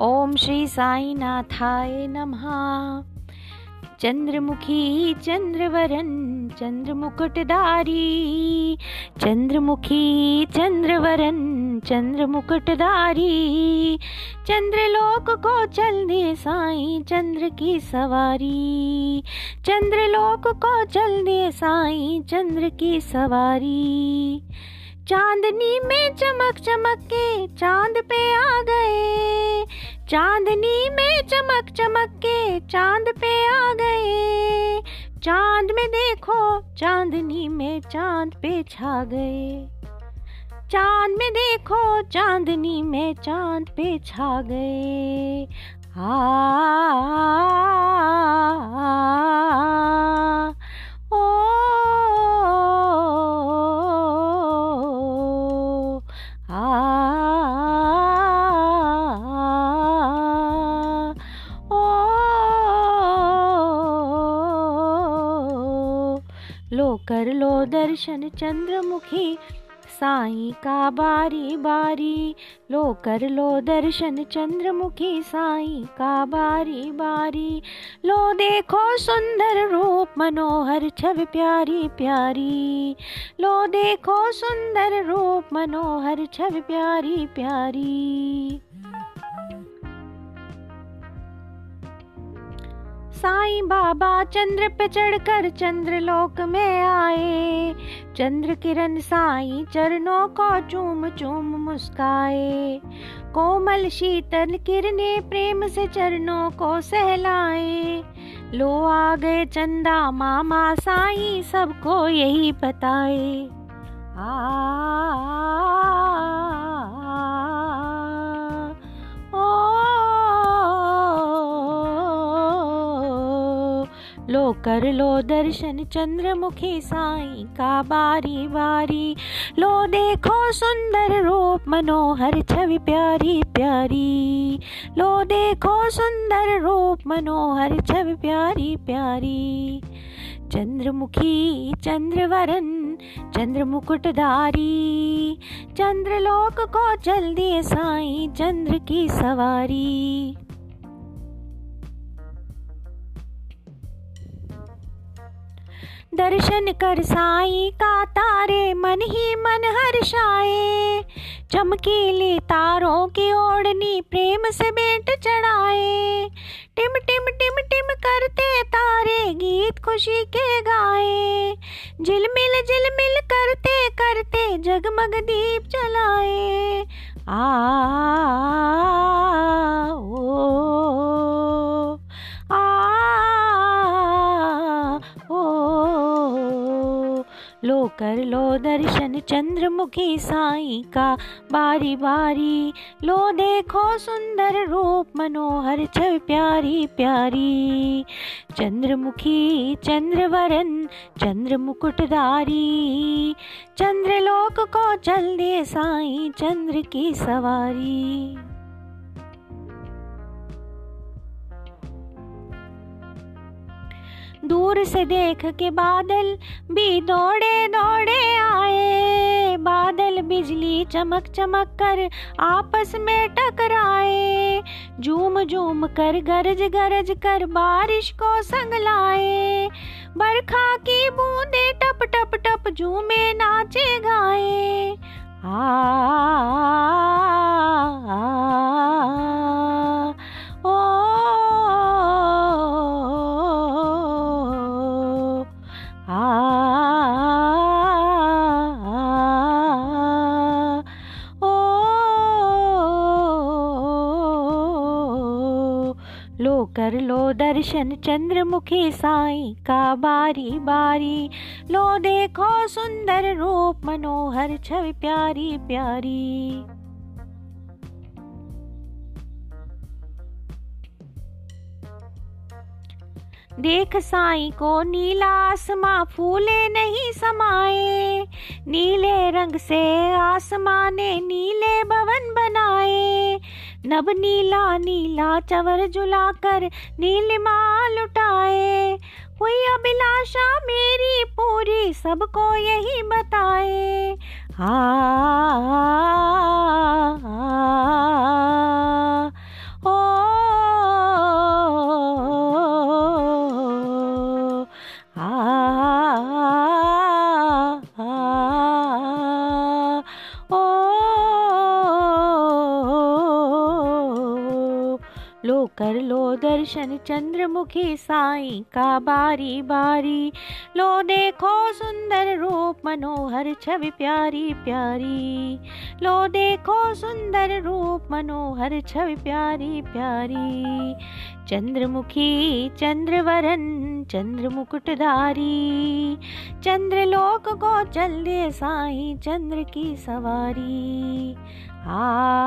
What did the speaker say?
ओम श्री साई साईनाथाय नमः। चंद्रमुखी, चंद्रवरन, चंद्रमुकुटधारी। चंद्रमुखी, चंद्रवरन, चंद्रमुकुटधारी। चंद्रलोक को चल दे साई चंद्र की सवारी। चंद्रलोक को चल दे साई चंद्र की सवारी। चांदनी में चमक चमक के चाँद पे आ गए चांदनी में चमक चमक के चाँद पे आ गए चाँद में देखो चांदनी में चाँद पे छा गए चाँद में देखो चांदनी में चाँद पे छा गए आ, आ, आ कर लो दर्शन चंद्रमुखी, साई का बारी बारी। लो, कर लो दर्शन चंद्रमुखी, साई का बारी बारी। लो, देखो सुंदर रूप, मनोहर छवि प्यारी प्यारी। लो, देखो सुंदर रूप, मनोहर छवि प्यारी प्यारी। साईं बाबा चंद्र पे चढ़कर चंद्र लोक में आए। चंद्र किरण साईं चरणों को चूम चूम मुस्काए। कोमल शीतल किरने प्रेम से चरणों को सहलाए। लो आ गए चंदा मामा साईं सबको यही बताए। आ, लो कर लो दर्शन चंद्रमुखी साई का बारी बारी। लो देखो सुंदर रूप मनोहर छवि प्यारी प्यारी। लो देखो सुंदर रूप मनोहर छवि प्यारी प्यारी। चंद्रमुखी, चंद्रवरन चंद्र मुकुटधारी चंद्रलोक को चल दिए साई चंद्र की सवारी। दर्शन कर साई का तारे मन ही मन हर्षाए। चमकीली तारों की ओढ़नी प्रेम से बेट चढ़ाए। टिम टिम टिम टिम करते तारे गीत खुशी के गाए। झिलमिल झिलमिल करते करते जगमग दीप जलाए। आ, ओ, कर लो दर्शन चंद्रमुखी साई का बारी बारी। लो देखो सुंदर रूप मनोहर छवि प्यारी प्यारी। चंद्रमुखी, चंद्रवरन चंद्र मुकुटधारी चंद्रलोक को चल दे साई चंद्र की सवारी। दूर से देख के बादल भी दौड़े दौड़े आए बादल बिजली चमक चमक कर आपस में टकराए झूम झूम कर गरज गरज कर बारिश को संग लाए बरखा की बूंदे टप टप टप झूमे नाचे गाए आ, आ, आ, ओ कर लो दर्शन चंद्रमुखी साई का बारी बारी। लो देखो सुंदर रूप, मनोहर, छवि प्यारी प्यारी। देख साई को नीला आसमां फूले नहीं समाए नीले रंग से आसमां ने नीले भवन बनाए नब नीला नीला चवर जुलाकर नीलिमा लुटाए हुई अभिलाषा मेरी पूरी सबको यही बताए आ, आ, आ, आ, ओ कर लो दर्शन, चंद्रमुखी साई का बारी बारी। लो, देखो सुंदर रूप, मनोहर छवि प्यारी प्यारी। लो, देखो सुंदर रूप, मनोहर छवि प्यारी प्यारी। चंद्रमुखी, चंद्रवरन चंद्र मुकुटधारी चंद्रलोक को चल दे साई, चंद्र की सवारी। आ।